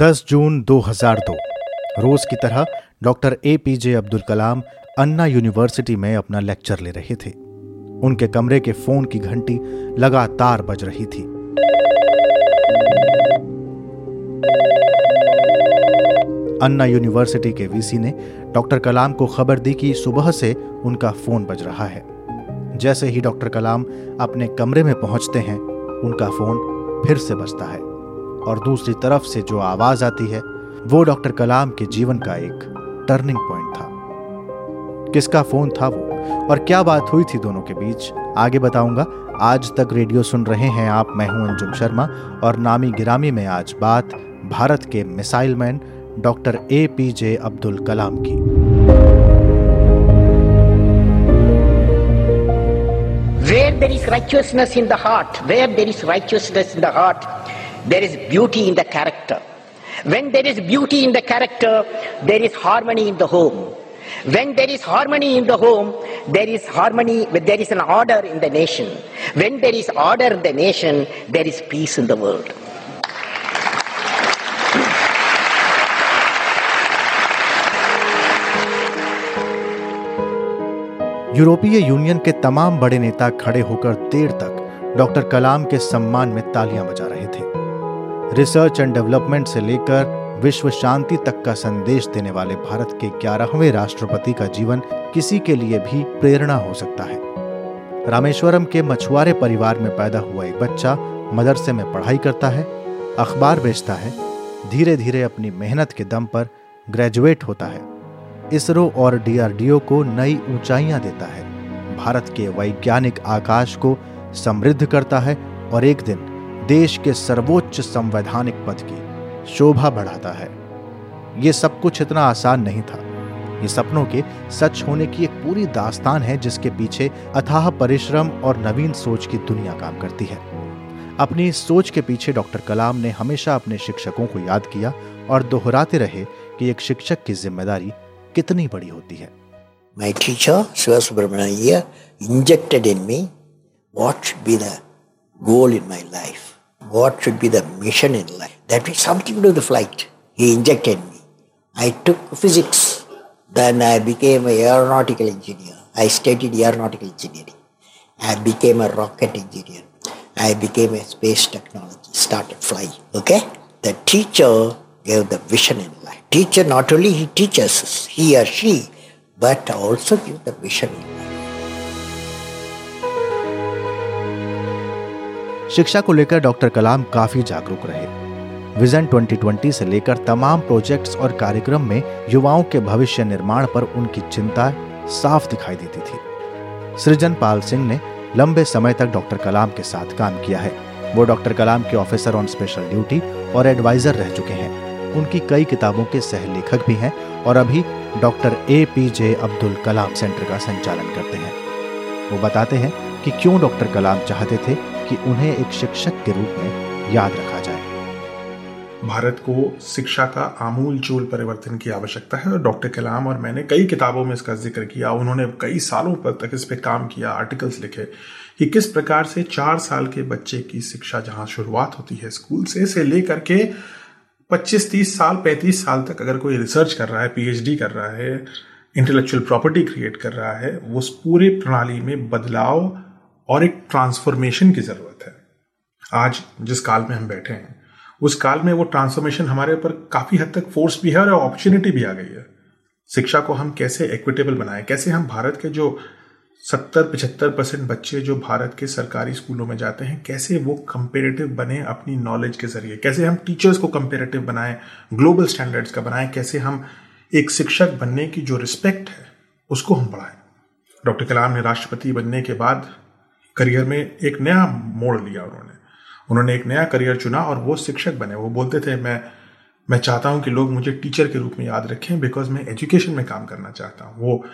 10 जून 2002 रोज की तरह doctor A P J Abdul Kalam Anna university में अपना लेक्चर ले रहे थे। उनके कमरे के फ़ोन की घंटी लगातार बज रही थी। अन्ना यूनिवर्सिटी के वीसी ने डॉक्टर कलाम को खबर दी कि सुबह से उनका फ़ोन बज रहा है। जैसे ही डॉक्टर कलाम अपने कमरे में पहुँचते हैं, उनका फ़ोन फिर से बजता है। और दूसरी तरफ़ से जो आवाज़ आती है वो डॉक्टर कलाम के जीवन का एक टर्निंग पॉइंट था। किसका फ़ोन था वो? और क्या बात हुई थी दोनों के बीच? आगे बताऊँगा। आज तक रेडियो सुन रहे हैं आप। मैं हूँ अंजुम शर्मा और नामी गिरामी में आज बात भारत के missile man doctor A P J Abdul Kalam की। Where there is righteousness in the heart, where there is righteousness in the heart, there is beauty in the character. When there is beauty in the character, there is harmony in the home. When there is harmony in the home, there is harmony, there is an order in the nation. When there is order in the nation, there is peace in the world. यूरोपीय union के तमाम बड़े नेता खड़े होकर देर तक doctor Kalam के सम्मान में तालियां बजा रहे थे रिसर्च एंड डेवलपमेंट से लेकर विश्व शांति तक का संदेश देने वाले भारत के ग्यारहवें राष्ट्रपति का जीवन किसी के लिए भी प्रेरणा हो सकता है। रामेश्वरम के मछुआरे परिवार में पैदा हुआ एक बच्चा मदरसे में पढ़ाई करता है, अखबार बेचता है धीरे धीरे अपनी मेहनत के दम पर ग्रेजुएट होता है। इसरो और डीआरडीओ को नई ऊंचाइयाँ देता है। भारत के वैज्ञानिक आकाश को समृद्ध करता है और एक दिन देश के सर्वोच्च संवैधानिक पद की शोभा बढ़ाता है। ये सब कुछ इतना आसान नहीं था। ये सपनों के सच होने की एक पूरी दास्तान है जिसके पीछे अथाह परिश्रम और नवीन सोच की दुनिया काम करती है। अपनी सोच के पीछे डॉक्टर कलाम ने हमेशा अपने शिक्षकों को याद किया और दोहराते रहे कि एक शिक्षक की ज़िम्मेदारी कितनी बड़ी होती है। My teacher, Shiva Subramaniya, injected in me what should. What should be the mission in life. That was something to do with the flight. He injected me. I took physics. Then I became an aeronautical engineer. I studied aeronautical engineering. I became a rocket engineer. I became a space technology, started flying. Okay? The teacher gave the vision in life. Teacher not only he teaches he or she, but also give the vision शिक्षा को लेकर doctor कलाम काफ़ी जागरूक रहे। Vision 2020 से लेकर तमाम projects और कार्यक्रम में युवाओं के भविष्य निर्माण पर उनकी चिंता साफ़ दिखाई देती थी। सृजन पाल सिंह ने लंबे समय तक डॉक्टर कलाम के साथ काम किया है। वो डॉक्टर कलाम के ऑफिसर ऑन स्पेशल ड्यूटी और एडवाइजर रह चुके हैं। उनकी कई किताबों के सह लेखक भी हैं और अभी doctor A P J Abdul Kalam centre का संचालन करते हैं। वो बताते हैं कि क्यों डॉक्टर कलाम चाहते थे कि उन्हें एक शिक्षक के रूप में याद रखा जाए। भारत को शिक्षा का आमूल चूल परिवर्तन की आवश्यकता है और डॉक्टर कलाम और मैंने कई किताबों में इसका ज़िक्र किया, उन्होंने कई सालों पर तक इस पर काम किया, आर्टिकल्स लिखे कि किस प्रकार से चार साल के बच्चे की शिक्षा जहाँ शुरुआत होती है स्कूल से से लेकर के 25-30 साल 35 साल तक अगर कोई रिसर्च कर रहा है, पीएचडी कर रहा है, इंटेलेक्चुअल प्रॉपर्टी क्रिएट कर रहा है उस पूरे प्रणाली में बदलाव और एक ट्रांसफॉर्मेशन की ज़रूरत है। आज जिस काल में हम बैठे हैं, उस काल में वो ट्रांसफॉर्मेशन हमारे ऊपर काफ़ी हद तक फोर्स भी है और अपॉर्चुनिटी भी आ गई है। शिक्षा को हम कैसे इक्विटेबल बनाएँ, कैसे हम भारत के जो सत्तर, पचहत्तर परसेंट बच्चे जो भारत के सरकारी स्कूलों में जाते हैं, कैसे वो कंपेरेटिव बने अपनी नॉलेज के ज़रिए, कैसे हम टीचर्स को कंपेरेटिव बनाएँ ग्लोबल स्टैंडर्ड्स का बनाएँ, कैसे हम एक शिक्षक बनने की जो रिस्पेक्ट है, उसको हम बढ़ाएँ। डॉक्टर कलाम ने राष्ट्रपति बनने के बाद करियर में एक नया मोड़ लिया उन्होंने। उन्होंने एक नया करियर चुना और वो शिक्षक बने। वो बोलते थे, मैं मैं चाहता हूँ कि लोग मुझे टीचर के रूप में याद रखें बिकॉज़ मैं एजुकेशन में काम करना चाहता हूँ। वो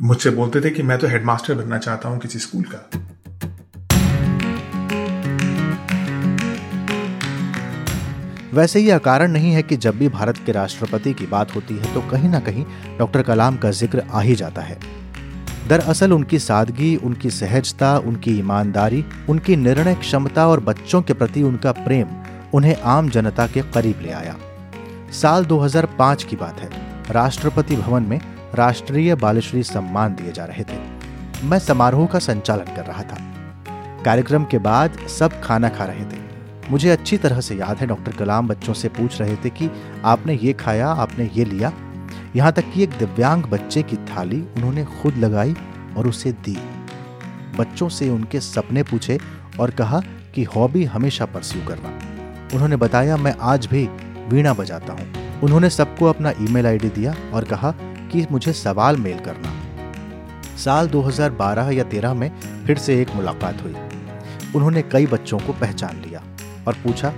मुझसे बोलते थे कि, मैं तो हेडमास्टर बनना चाहता हूँ किसी स्कूल का। वैसे ही अकारण नहीं है कि जब भी भारत के राष्ट्रपति की बात होती है तो कहीं ना कहीं डॉक्टर कलाम का ज़िक्र आ ही जाता है। दरअसल उनकी सादगी, उनकी सहजता, उनकी ईमानदारी, उनकी निर्णय क्षमता और बच्चों के प्रति उनका प्रेम उन्हें आम जनता के करीब ले आया। साल 2005 की बात है। राष्ट्रपति भवन में राष्ट्रीय बालश्री सम्मान दिए जा रहे थे। मैं समारोह का संचालन कर रहा था। कार्यक्रम के बाद सब खाना खा रहे थे। मुझे अच्छी तरह से याद है डॉक्टर कलाम बच्चों से पूछ रहे थे कि, आपने ये खाया, आपने ये लिया? यहाँ तक कि एक दिव्यांग बच्चे की थाली उन्होंने खुद लगाई और उसे दी। बच्चों से उनके सपने पूछे और कहा कि हॉबी हमेशा परस्यू करना। उन्होंने बताया, मैं आज भी वीणा बजाता हूँ। उन्होंने सबको अपना ईमेल आईडी दिया और कहा कि मुझे सवाल मेल करना। साल 2012 या 13 में फिर से एक मुलाकात हुई। उन्होंने कई बच्चों को पहचान लिया और पूछा,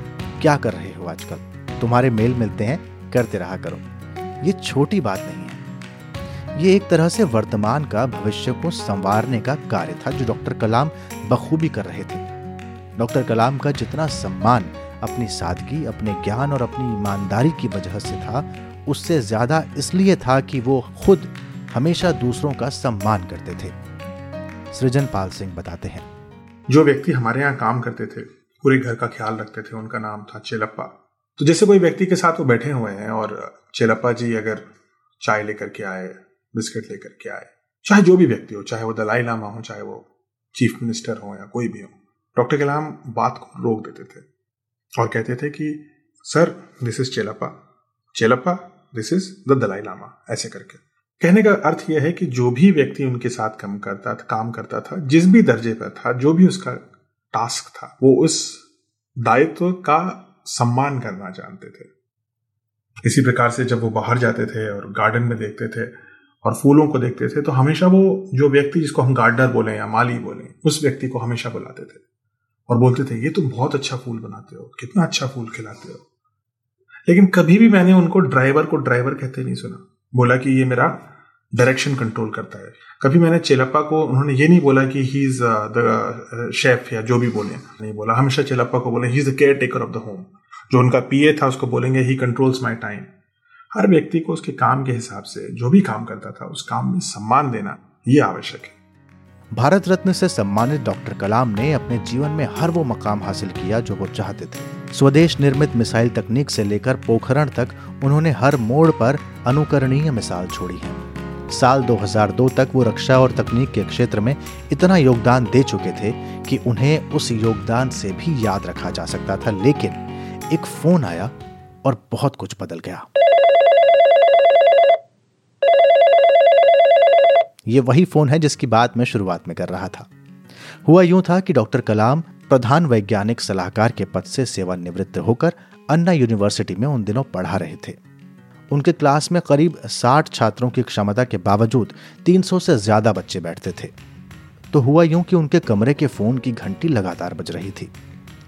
क्या कर रहे हो आजकल? तुम्हारे मेल मिलते हैं, करते रहा करो। ये छोटी बात नहीं है। ये एक तरह से वर्तमान का, भविष्य को संवारने का कार्य था जो डॉक्टर कलाम बखूबी कर रहे थे। डॉक्टर कलाम का जितना सम्मान अपनी सादगी, अपने ज्ञान और अपनी ईमानदारी की वजह से था, उससे ज़्यादा इसलिए था कि वो खुद हमेशा दूसरों का सम्मान करते थे। सृजन पाल सिंह बताते हैं। जो व्यक्ति हमारे यहाँ काम करते थे, पूरे घर का ख्याल रखते थे, उनका नाम था चेलप्पा। तो जैसे कोई व्यक्ति के साथ वो बैठे हुए हैं और चेलप्पा जी अगर चाय लेकर के आए, बिस्किट लेकर के आए, चाहे जो भी व्यक्ति हो, चाहे वो दलाई लामा हो, चाहे वो चीफ मिनिस्टर हो या कोई भी हो, डॉक्टर कलाम बात को रोक देते थे और कहते थे कि, sir this is Chellappa Chellappa this is the Dalai Lama, ऐसे करके। कहने का अर्थ यह है कि जो भी व्यक्ति उनके साथ काम करता था, काम करता था, जिस भी दर्जे पर था, जो भी उसका टास्क था, वो उस दायित्व का सम्मान करना जानते थे। इसी प्रकार से जब वो बाहर जाते थे और गार्डन में देखते थे और फूलों को देखते थे तो हमेशा वो जो व्यक्ति जिसको हम गार्डनर बोले या माली बोले, उस व्यक्ति को हमेशा बुलाते थे और बोलते थे, ये तुम बहुत अच्छा फूल बनाते हो, कितना अच्छा फूल खिलाते हो। लेकिन कभी भी मैंने उनको ड्राइवर को ड्राइवर कहते नहीं सुना। बोला कि ये मेरा डायरेक्शन कंट्रोल करता है। कभी मैंने चेलप्पा को, उन्होंने ये नहीं बोला कि ही इज़ द शेफ या जो भी बोले, नहीं बोला। हमेशा चेलप्पा को बोले he is the caretaker of the home जो उनका पीए था, उसको बोलेंगे ही कंट्रोल्स माई टाइम हर व्यक्ति को उसके काम के हिसाब से, जो भी काम करता था, उस काम में सम्मान देना, ये आवश्यक है। भारत रत्न से सम्मानित डॉक्टर कलाम ने अपने जीवन में हर वो मकाम हासिल किया जो वो चाहते थे। स्वदेश निर्मित मिसाइल तकनीक से लेकर पोखरण तक उन्होंने हर मोड़ पर अनुकरणीय मिसाल छोड़ी है। साल 2002 तक वो रक्षा और तकनीक के क्षेत्र में इतना योगदान दे चुके थे कि उन्हें उस योगदान से भी याद रखा जा सकता था, लेकिन एक फ़ोन आया और बहुत कुछ बदल गया। ये वही फ़ोन है जिसकी बात मैं शुरुआत में कर रहा था। हुआ यूँ था कि डॉक्टर कलाम प्रधान वैज्ञानिक सलाहकार के पद से सेवानिवृत्त होकर अन्ना यूनिवर्सिटी में उन दिनों पढ़ा रहे थे। उनके क्लास में करीब 60 छात्रों की क्षमता के बावजूद 300 से ज़्यादा बच्चे बैठते थे। तो हुआ यूँ कि उनके कमरे के फ़ोन की घंटी लगातार बज रही थी।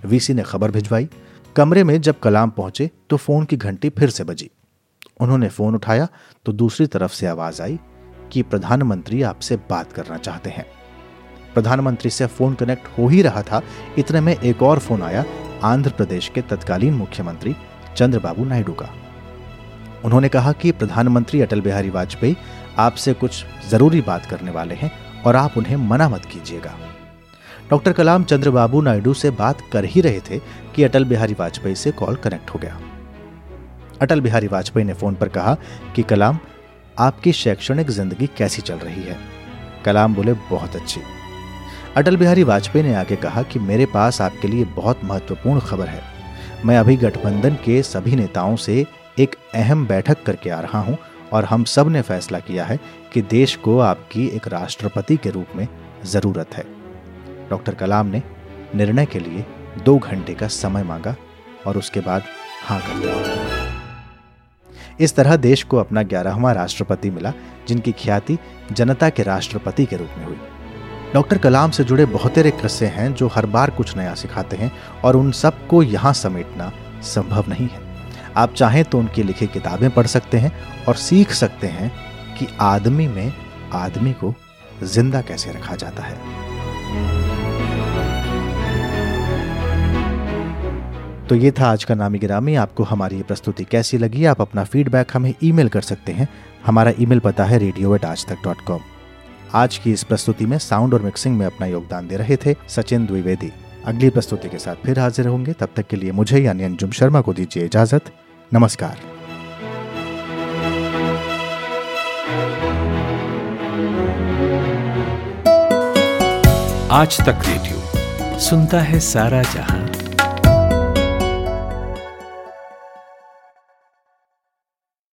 वीसी ने खबर भिजवाई कमरे में जब कलाम पहुँचे तो फ़ोन की घंटी फिर से बजी। उन्होंने फ़ोन उठाया तो दूसरी तरफ़ से आवाज़ आई कि प्रधानमंत्री आपसे बात करना चाहते हैं। प्रधानमंत्री से फ़ोन कनेक्ट हो ही रहा था। इतने में एक और फ़ोन आया, आंध्र प्रदेश के तत्कालीन मुख्यमंत्री चंद्रबाबू नायडू का। उन्होंने कहा कि प्रधानमंत्री अटल बिहारी वाजपेयी आपसे कुछ ज़रूरी बात करने वाले हैं और आप उन्हें मना मत कीजिएगा। डॉक्टर कलाम चंद्रबाबू नायडू से बात कर ही रहे थे कि अटल बिहारी वाजपेयी से कॉल कनेक्ट हो गया। अटल बिहारी वाजपेयी ने फ़ोन पर कहा कि कलाम, आपकी शैक्षणिक ज़िंदगी कैसी चल रही है? कलाम बोले, बहुत अच्छी। अटल बिहारी वाजपेयी ने आगे कहा कि मेरे पास आपके लिए बहुत महत्वपूर्ण खबर है। मैं अभी गठबंधन के सभी नेताओं से एक अहम बैठक करके आ रहा हूँ और हम सबने फैसला किया है कि देश को आपकी एक राष्ट्रपति के रूप में ज़रूरत है। डॉक्टर कलाम ने निर्णय के लिए दो घंटे का समय मांगा और उसके बाद हाँ कर दिया। इस तरह देश को अपना ग्यारहवा राष्ट्रपति मिला, जिनकी ख्याति जनता के राष्ट्रपति के रूप में हुई। डॉक्टर कलाम से जुड़े बहुतेरे किस्से हैं जो हर बार कुछ नया सिखाते हैं और उन सबको यहाँ समेटना संभव नहीं है। आप चाहें तो उनकी लिखी किताबें पढ़ सकते हैं और सीख सकते हैं कि आदमी में आदमी को ज़िंदा कैसे रखा जाता है। तो ये था आज का नामी गिरामी। आपको हमारी ये प्रस्तुति कैसी लगी, आप अपना फीडबैक हमें ईमेल कर सकते हैं। हमारा ईमेल पता है रेडियो एट आज तक डॉट कॉम आज की इस प्रस्तुति में साउंड और मिक्सिंग में अपना योगदान दे रहे थे सचिन द्विवेदी। अगली प्रस्तुति के साथ फिर हाजिर होंगे। तब तक के लिए मुझे यानी अंजुम शर्मा को दीजिए इजाज़त। नमस्कार। आज तक रेडियो सुनता है सारा जहाँ।